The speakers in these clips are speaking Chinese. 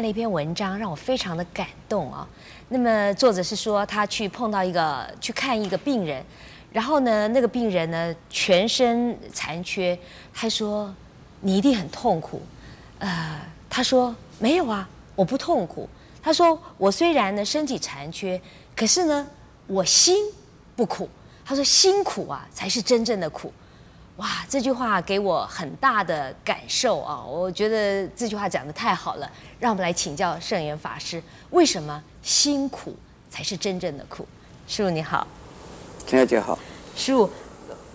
看了一篇文章，让我非常的感动啊。那么作者是说，他去碰到一个去看一个病人，然后呢，那个病人呢全身残缺，他说你一定很痛苦。呃，他说没有啊，我不痛苦。他说我虽然呢身体残缺，可是呢我心不苦。他说辛苦啊才是真正的苦。哇，这句话给我很大的感受啊！我觉得这句话讲的太好了，让我们来请教圣严法师，为什么辛苦才是真正的苦？师傅你好，陈小姐好。师傅，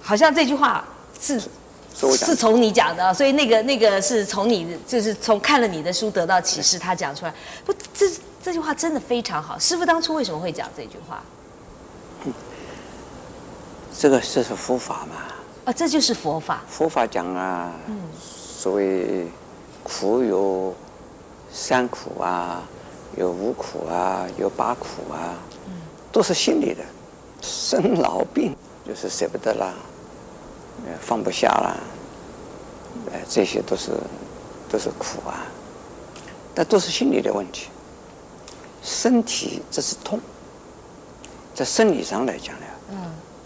好像这句话是是，是从你讲的，所以那个那个是从你就是从看了你的书得到启示，他讲出来。不，这这句话真的非常好。师傅当初为什么会讲这句话？嗯，这个这是佛法嘛。啊，这就是佛法。佛法讲啊，嗯、所谓苦有三苦啊，有五苦啊，有八苦啊，嗯、都是心理的。生老病就是舍不得啦，呃放不下啦，呃，这些都是都是苦啊，但都是心理的问题。身体这是痛，在生理上来讲呢，嗯，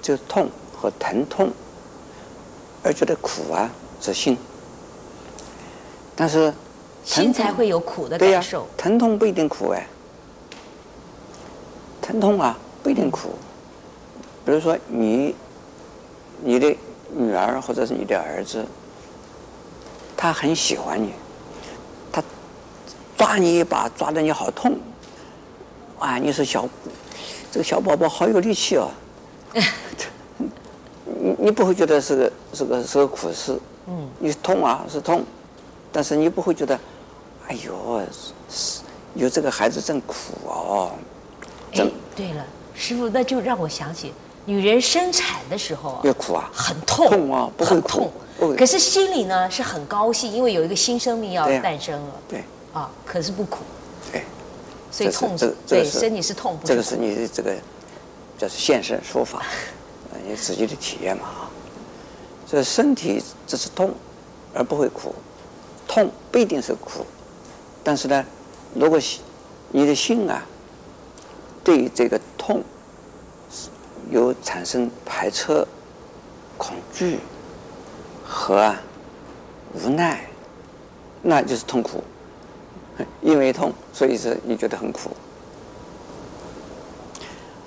就痛和疼痛。而觉得苦啊，是心，但是心才会有苦的感受。疼痛不一定苦哎，疼痛啊不一定苦。比如说你，你的女儿或者是你的儿子，他很喜欢你，他抓你一把，抓得你好痛，啊，你说小，这个小宝宝好有力气哦。你你不会觉得是个是个是个苦事，嗯，你痛啊是痛，但是你不会觉得，哎呦，是有这个孩子真苦哦。哎，对了，师傅，那就让我想起女人生产的时候啊，要苦啊，很痛，痛啊，不会痛，可是心里呢是很高兴，因为有一个新生命要诞生了，对，啊，可是不苦，对，所以痛，对，身体是痛，这个是你的这个，叫是现身说法。你自己的体验嘛啊，这身体只是痛，而不会苦，痛不一定是苦，但是呢，如果你的心啊，对这个痛有产生排斥、恐惧和啊无奈，那就是痛苦。因为痛，所以是你觉得很苦。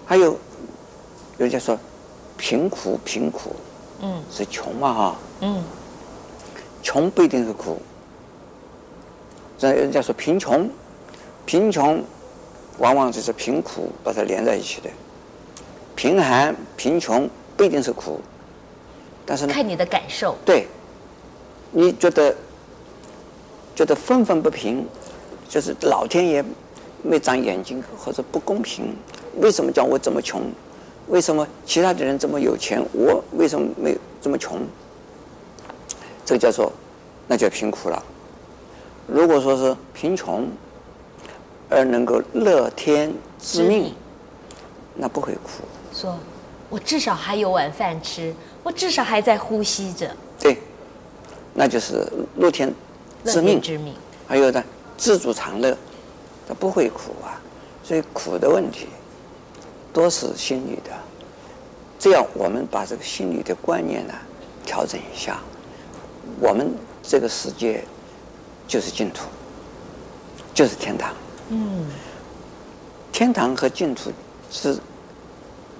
还，有人家说。贫苦，贫苦，嗯，是穷嘛哈，嗯，穷不一定是苦。这人家说贫穷，贫穷往往就是贫苦把它连在一起的。贫寒、贫穷不一定是苦，但是呢，看你的感受。对，你觉得觉得愤愤不平，就是老天爷没长眼睛，或者不公平，为什么叫我这么穷？为什么其他的人这么有钱，我为什么没这么穷？这个叫做，那叫贫苦了。如果说是贫穷而能够乐天知命，那不会苦。说，我至少还有碗饭吃，我至少还在呼吸着。对，那就是乐天知命。知命。还有呢，知足常乐，他不会苦啊。所以苦的问题。都是心理的，这样我们把这个心理的观念呢调整一下，我们这个世界就是净土，就是天堂。嗯，天堂和净土是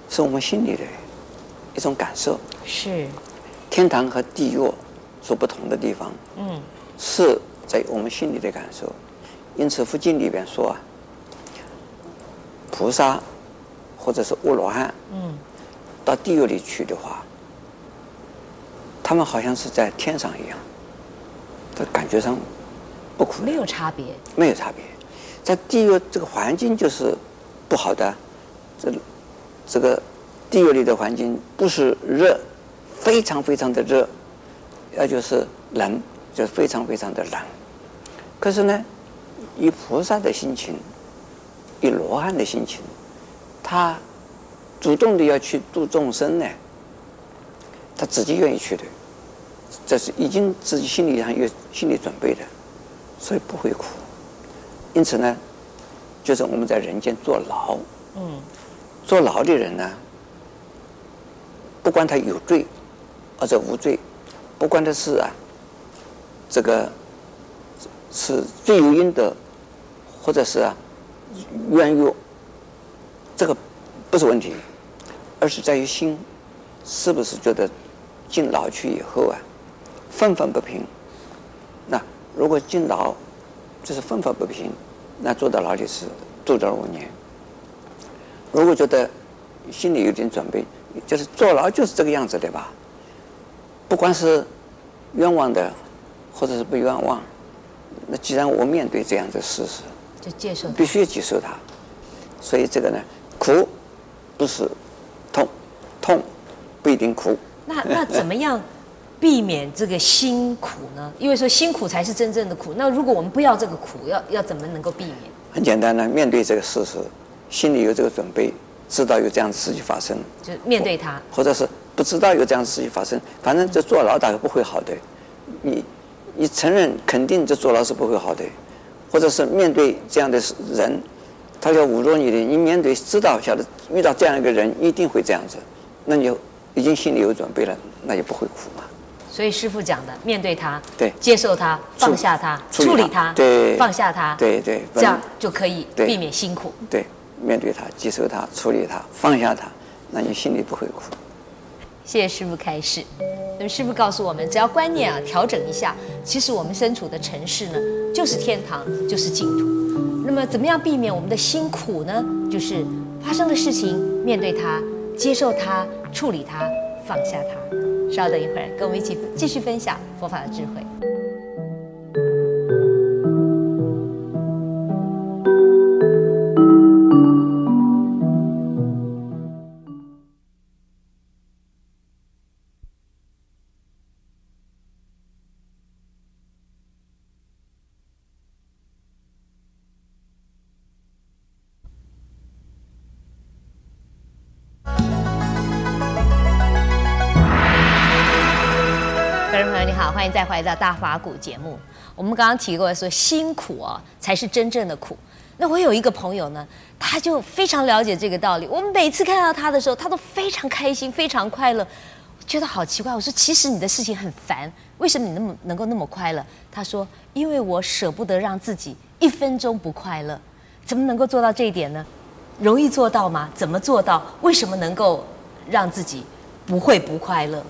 是我们心里的一种感受。是，天堂和地狱所不同的地方，嗯，是在我们心里的感受。因此，佛经里边说啊，菩萨。或者是阿罗汉，嗯，到地狱里去的话，他们好像是在天上一样，这感觉上不苦，没有差别，没有差别，在地狱这个环境就是不好的，这这个地狱里的环境不是热，非常非常的热，要就是冷，就非常非常的冷。可是呢，以菩萨的心情，以罗汉的心情。他主动的要去度众生呢，他自己愿意去的，这是已经自己心理上有心理准备的，所以不会苦。因此呢，就是我们在人间坐牢，嗯，坐牢的人呢，不管他有罪或者无罪，不管他是啊，这个是罪有应得，或者是啊冤狱，这个不是问题，而是在于心是不是觉得进牢去以后啊，愤愤不平。那如果进牢，就是愤愤不平，那坐到牢里是度日如年。如果觉得心里有点准备，就是坐牢就是这个样子的吧。不管是冤枉的，或者是不冤枉，那既然我面对这样的事实，就接受，必须接受它。所以这个呢，苦不是痛，痛不一定苦。那那怎么样避免这个辛苦呢？因为说辛苦才是真正的苦。那如果我们不要这个苦，要要怎么能够避免？很简单呢，面对这个事实，心里有这个准备，知道有这样的事情发生，就面对它，或者是不知道有这样的事情发生，反正这坐牢大概不会好的。你你承认肯定这坐牢是不会好的，或者是面对这样的人，他要侮辱你的，你面对知道晓得遇到这样一个人一定会这样子，那你就。已经心里有准备了，那就不会苦嘛。所以师傅讲的，面对他，对，接受他，放下他，处理他，对，放下他，对对，这样就可以避免辛苦。对，面对他，接受他，处理他，放下他，那你心里不会苦。谢谢师傅开示。那么师傅告诉我们，只要观念啊调整一下，其实我们身处的城市呢，就是天堂，就是净土。那么怎么样避免我们的辛苦呢？就是发生的事情，面对它，接受它。处理它，放下它。稍等一会儿，跟我们一起继续分享佛法的智慧。再回到大法鼓节目。我们刚刚提过说，辛苦啊才是真正的苦。那我有一个朋友呢，他就非常了解这个道理。我们每次看到他的时候，他都非常开心，非常快乐。觉得好奇怪，我说其实你的事情很烦，为什么你那么能够那么快乐？他说，因为我舍不得让自己一分钟不快乐。怎么能够做到这一点呢？容易做到吗？怎么做到？为什么能够让自己不会不快乐？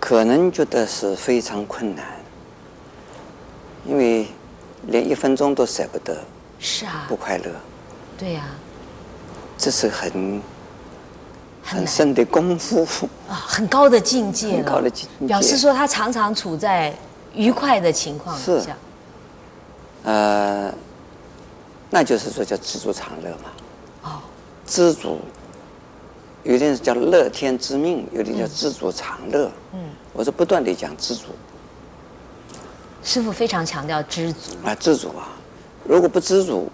可能觉得是非常困难，因为连一分钟都舍不得，是啊，不快乐，对呀，这是很很深的功夫。啊，很高的境界，很高的境界，表示说他常常处在愉快的情况之下，呃，那就是说叫知足常乐嘛，哦，知足。有的人叫乐天知命，有的叫知足常乐。嗯，我是不断的讲知足。师傅非常强调知足啊，知足啊！如果不知足，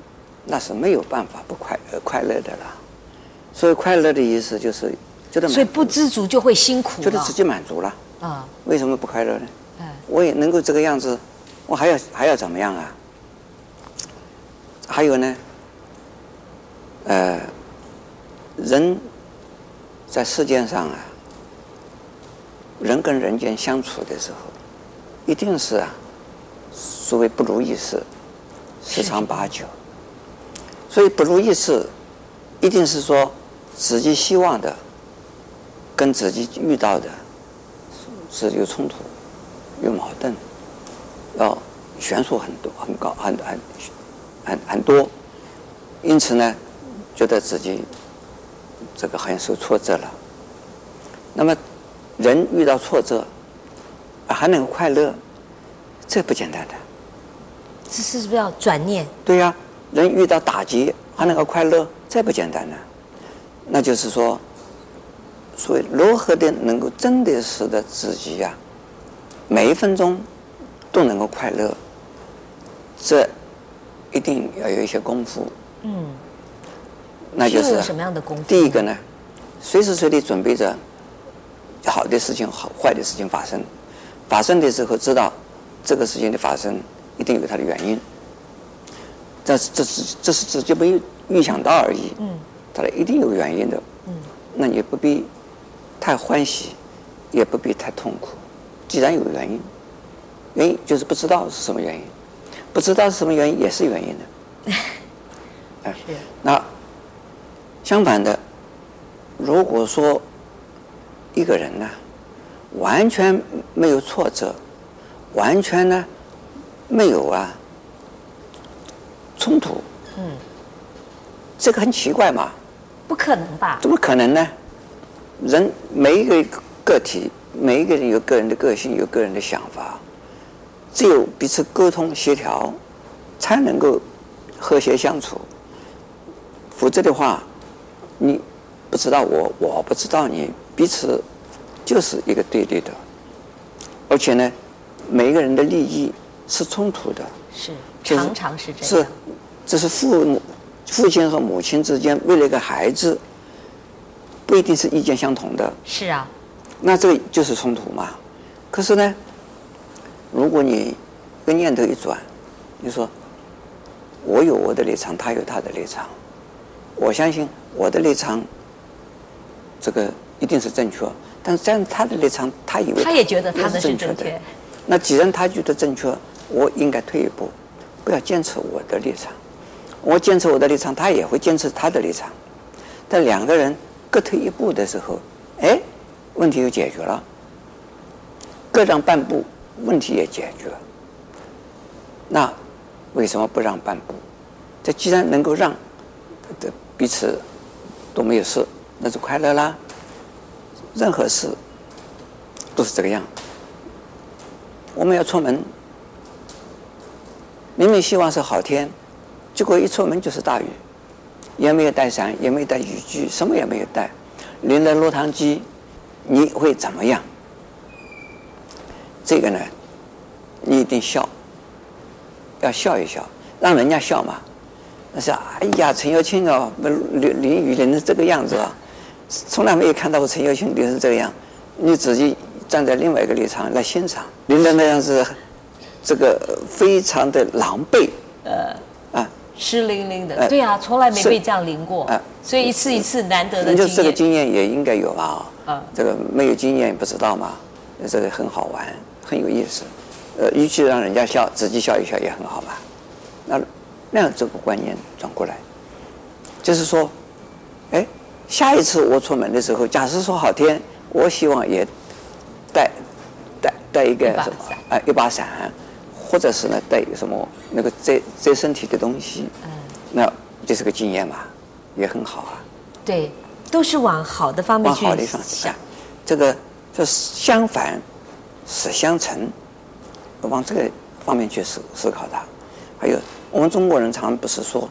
那是没有办法不快呃快乐的了。所以快乐的意思就是觉得满足，所以不知足就会辛苦，觉得自己满足了啊？为什么不快乐呢？我也能够这个样子，我还要还要怎么样啊？还有呢，呃，人。在世界上啊，人跟人间相处的时候，一定是啊，所谓不如意事十常八九。所以不如意事，一定是说自己希望的，跟自己遇到的是有冲突、有矛盾，要悬殊很多、很高、很很很很多。因此呢，觉得自己。这个好像受挫折了，那么人遇到挫折还能够快乐，这不简单的。这是不是要转念？对呀，人遇到打击还能够快乐，这不简单的。那就是说，所以如何的能够真的使得自己呀，每一分钟都能够快乐，这一定要有一些功夫。嗯。那就是什么样的功夫？第一个呢，随时随地准备着好的事情、好坏的事情发生。发生的时候知道这个事情的发生一定有它的原因，但是这是这是直接没有预想到而已。嗯，它一定有原因的。嗯，那你不必太欢喜，也不必太痛苦。既然有原因，原因就是不知道是什么原因，不知道是什么原因也是原因的。哎，是。那相反的，如果说一个人呢，完全没有挫折，完全呢没有啊冲突，嗯，这个很奇怪嘛，不可能吧？怎么可能呢？人每一个个体，每一个人有个人的个性，有个人的想法，只有彼此沟通协调，才能够和谐相处。否则的话，你不知道我，我不知道你，彼此。就是一个对立的，而且呢，每一个人的利益是冲突的，是常常是这样。是，这是父母、父亲和母亲之间为了一个孩子，不一定是意见相同的。是啊，那这个就是冲突嘛。可是呢，如果你个念头一转，你说我有我的立场，他有他的立场，我相信我的立场，这个一定是正确。但是这样他的立场，他以为他，他也觉得他的是正确的。那既然他觉得正确，我应该退一步，不要坚持我的立场。我坚持我的立场，他也会坚持他的立场。但两个人各退一步的时候，哎，问题就解决了。各让半步，问题也解决。那为什么不让半步？这既然能够让，的彼此都没有事，那就快乐啦。任何事都是这个样。我们要出门，明明希望是好天，结果一出门就是大雨，也没有带伞，也没有带雨具，什么也没有带，淋了落汤鸡，你会怎么样？这个呢，你一定笑，要笑一笑，让人家笑嘛。那是哎呀，陈耀庆哦，淋淋雨淋成这个样子啊。从来没有看到过陈耀庆淋成这个样，你自己站在另外一个立场来欣赏，淋的那样子，这个非常的狼狈，呃，啊，湿淋淋的，对啊，从来没被这样淋过，啊，所以一次一次难得的经验，就这个经验也应该有吧？啊，这个没有经验不知道嘛，这个很好玩，很有意思，呃，与其让人家笑，自己笑一笑也很好嘛。那那样这个观念转过来，就是说，哎。下一次我出门的时候，假设说好天，我希望也带带带一个什么啊，一把伞，或者是呢带一个什么那个遮遮身体的东西，嗯，那这是个经验嘛，也很好啊。对，都是往好的方面去想。往好的方向，这个就是相反是相成，往这个方面去思思考它。还有我们中国人常不是说，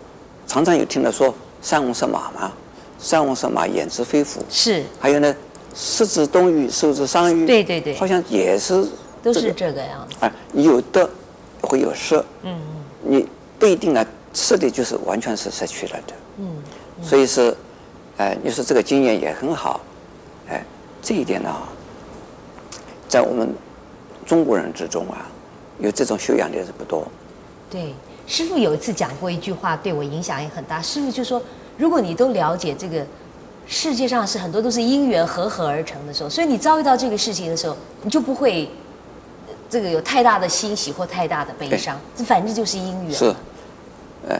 常常有听到说“塞翁失马”吗？塞翁失马，焉知非福？是。还有呢，失之东隅，收之桑榆。对对对。好像也是、这个。都是这个样子。啊，有得会有失。嗯嗯。你不一定啊，失的就是完全是失去了的。嗯。嗯，所以是，哎、呃，你说这个经验也很好，哎、呃，这一点呢，在我们中国人之中啊，有这种修养的人不多。对，师傅有一次讲过一句话，对我影响也很大。师傅就说。如果你都了解这个世界上是很多都是因缘和合而成的时候，所以你遭遇到这个事情的时候，你就不会这个有太大的欣喜或太大的悲伤，这反正就是因缘。是，哎，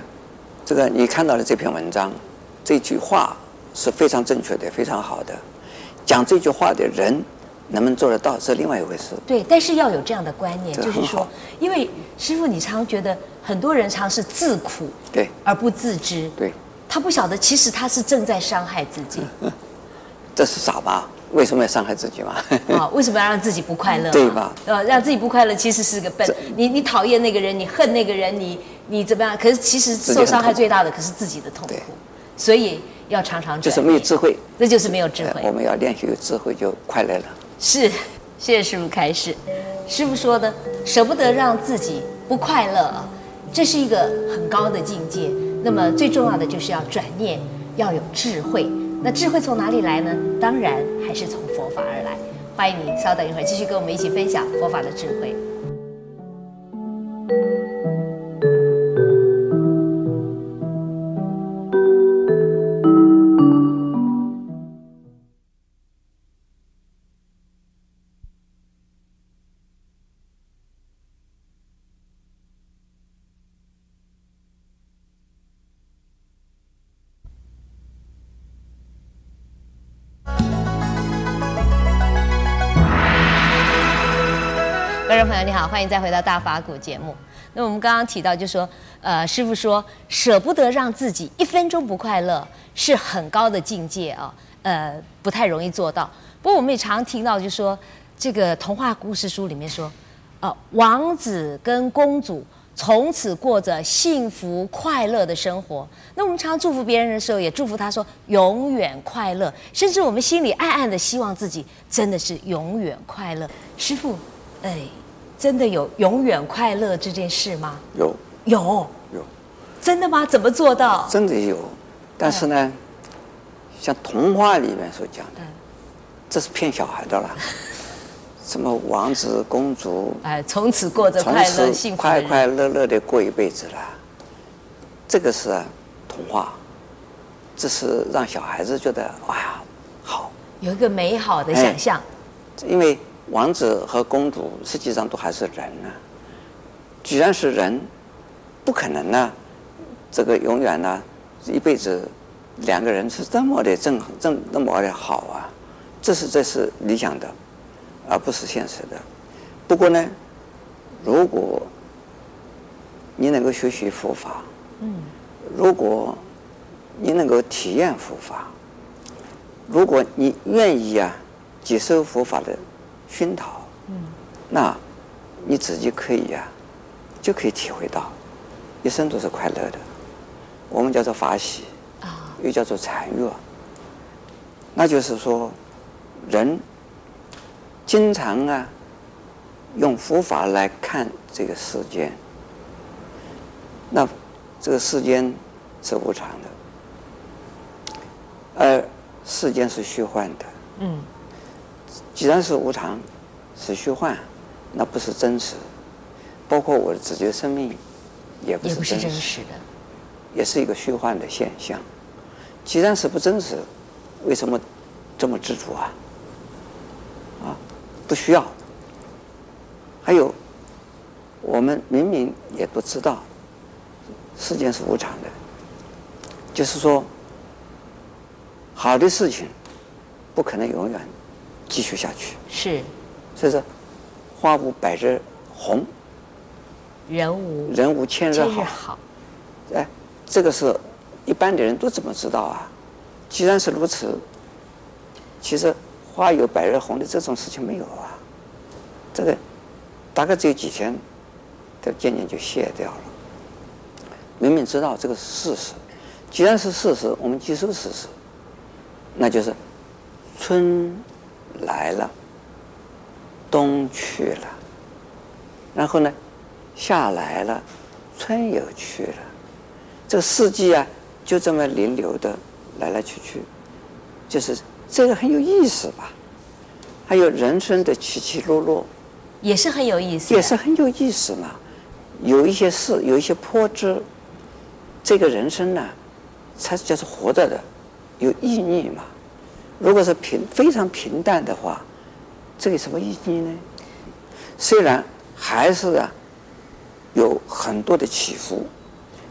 这个你看到的这篇文章，这句话是非常正确的，非常好的。讲这句话的人能不能做得到是另外一回事。对，但是要有这样的观念，就是说，因为师傅，你常觉得很多人常是自苦，对，而不自知，对。他不晓得，其实他是正在伤害自己。这是傻吧？为什么要伤害自己嘛？啊，为什么要让自己不快乐？对吧？呃，让自己不快乐，其实是个笨。你你讨厌那个人，你恨那个人，你你怎么样？可是其实受伤害最大的可是自己的痛苦。所以要常常就是没有智慧，这就是没有智慧。我们要练习有智慧，就快乐了。是，谢谢师傅开示。师傅说的，舍不得让自己不快乐，这是一个很高的境界。那么最重要的就是要转念，要有智慧。那智慧从哪里来呢？当然还是从佛法而来。欢迎您稍等一会儿，继续跟我们一起分享佛法的智慧。朋友你好，欢迎再回到大法古节目。那我们刚刚提到，就说，呃，师傅说，舍不得让自己一分钟不快乐，是很高的境界啊，呃，不太容易做到。不过我们也常听到，就说这个童话故事书里面说，呃，王子跟公主从此过着幸福快乐的生活。那我们常祝福别人的时候，也祝福他说永远快乐，甚至我们心里暗暗的希望自己真的是永远快乐。师傅，哎。真的有永远快乐这件事吗？有有有，真的吗？怎么做到？真的有，但是呢，嗯、像童话里面所讲的，嗯、这是骗小孩的啦。什么王子公主，哎，从此过着快乐幸福，快快乐乐的过一辈子了。这个是童话，这是让小孩子觉得哇呀好，有一个美好的想象，哎、因为。王子和公主实际上都还是人呢、啊，既然是人，不可能呢、啊，这个永远呢、啊，一辈子两个人是这么的正正那么的好啊，这是这是理想的，而不是现实的。不过呢，如果你能够学习佛法，嗯，如果你能够体验佛法，如果你愿意啊，接受佛法的。熏陶，嗯，那，你自己可以呀、啊，就可以体会到，一生都是快乐的。我们叫做法喜，啊，又叫做禅悦。那就是说，人经常啊，用佛法来看这个世间，那这个世间是无常的，而世间是虚幻的，嗯。既然是无常，是虚幻，那不是真实。包括我的自己的生命，也不是真实，真实的，也是一个虚幻的现象。既然是不真实，为什么这么执着啊？啊，不需要。还有，我们明明也都知道，世间是无常的，就是说，好的事情不可能永远。继续下去是，所以说，花无百日红，人无人无千日好。好哎，这个是一般的人都怎么知道啊？既然是如此，其实花有百日红的这种事情没有啊。这个大概只有几天，它渐渐就谢掉了。明明知道这个是事实，既然是事实，我们接受事实，那就是春。来了，冬去了，然后呢，夏来了，春又去了，这个四季啊，就这么轮流的来来去去，就是这个很有意思吧？还有人生的起起落落，也是很有意思，也是很有意思嘛。有一些事，有一些波折，这个人生呢，才是叫做活着的，有意义嘛。如果是平非常平淡的话，这有什么意义呢？虽然还是啊，有很多的起伏，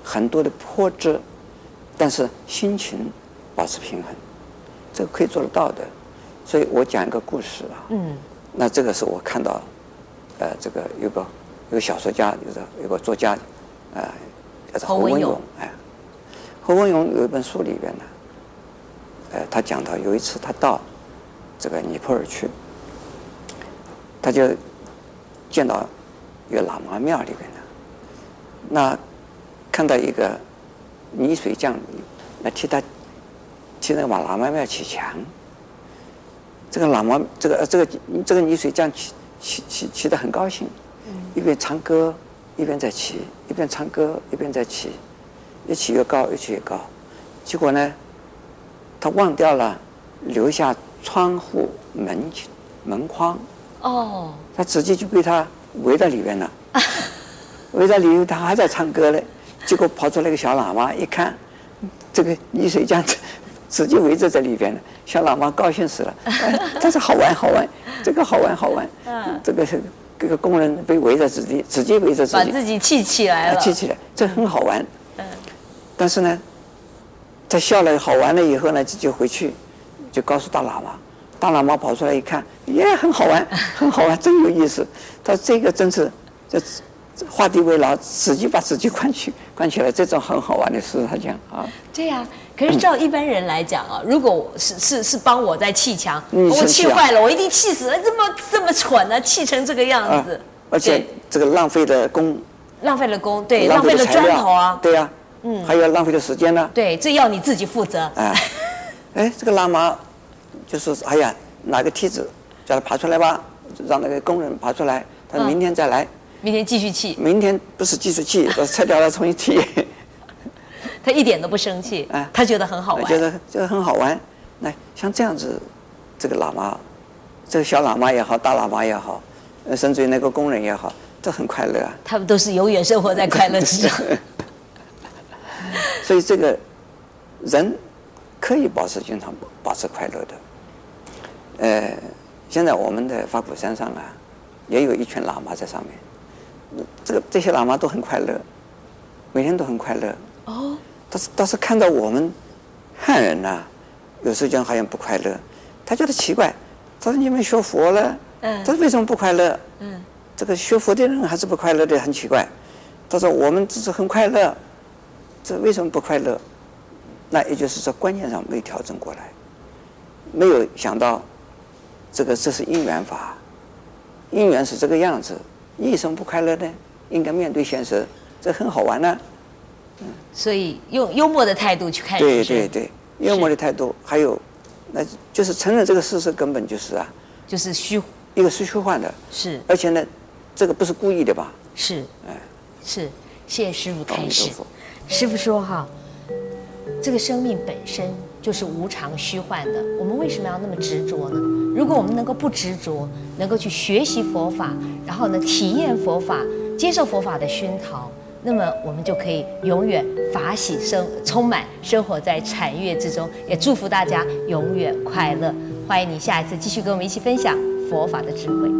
很多的波折，但是心情保持平衡，这个可以做得到的。所以我讲一个故事啊，嗯，那这个是我看到，呃，这个有个有个小说家，有个有个作家，呃，叫做侯文勇，哎，侯文勇有一本书里边呢。呃，他讲到有一次他到这个尼泊尔去，他就见到一个喇嘛庙里边的，那看到一个泥水匠那替他替那个喇嘛庙砌墙，这个喇嘛这个这个这个泥水匠砌砌砌砌得很高兴，一边唱歌一边在砌，一边唱歌一边在砌，越砌越高，越砌越高，结果呢？他忘掉了留下窗户门门框。哦。他直接就被他围在里面了，围在里面，他还在唱歌嘞。结果跑出来个小喇嘛，一看，这个泥水匠直接围着在里边了。小喇嘛高兴死了，他说好玩好玩，这个好玩好玩。嗯。这个是这个工人被围着自己，直接围着自己。把自己气起来了。气起来，这很好玩。嗯。但是呢，他笑了好玩了以后呢，就回去，就告诉大喇嘛。大喇嘛跑出来一看，也很好玩，很好玩，真有意思。他说这个真是这。画地为牢，自己把自己关起关起来，这种很好玩的事，他讲啊。对呀、啊，可是照一般人来讲啊，如果是是是帮我在砌墙，我气坏了，我一定气死了，这么这么蠢呢、啊，气成这个样子，而且这个浪费的工，浪费了工，对，浪费了砖头啊，对呀，嗯，还有浪费的时间呢，对，这要你自己负责。哎，哎，这个喇嘛就是：“哎呀，拿个梯子叫他爬出来吧，让那个工人爬出来，他明天再来。”明天继续砌。明天不是继续砌，我拆掉了重新砌。他一点都不生气，啊，他觉得很好玩。觉得这个很好玩。那像这样子，这个喇嘛，这个小喇嘛也好，大喇嘛也好，甚至于那个工人也好，都很快乐啊。他们都是永远生活在快乐之中。所以这个人可以保持经常保持快乐的。呃，现在我们的法鼓山上啊，也有一群喇嘛在上面。这个这些喇嘛都很快乐，每天都很快乐。哦。但是但是看到我们汉人呐、啊，有时候好像不快乐，他觉得奇怪。他说：“你们学佛了，嗯，他说为什么不快乐？嗯，这个学佛的人还是不快乐的，很奇怪。”他说：“我们只是很快乐，这为什么不快乐？那也就是说观念上没调整过来，没有想到这个这是因缘法，因缘是这个样子。”你为什么不快乐呢？应该面对现实，这很好玩呢、啊。嗯，所以用幽默的态度去看。对对对，幽默的态度，还有，那就是承认这个事实根本就是啊，就是虚，一个是虚幻的。是。而且呢，这个不是故意的吧？是。哎，是。谢谢师傅开示。师傅说哈这个生命本身就是无常虚幻的我们为什么要那么执着呢？如果我们能够不执着能够去学习佛法然后呢体验佛法接受佛法的熏陶那么我们就可以永远法喜生充满生活在禅悦之中。也祝福大家永远快乐欢迎你下一次继续跟我们一起分享佛法的智慧。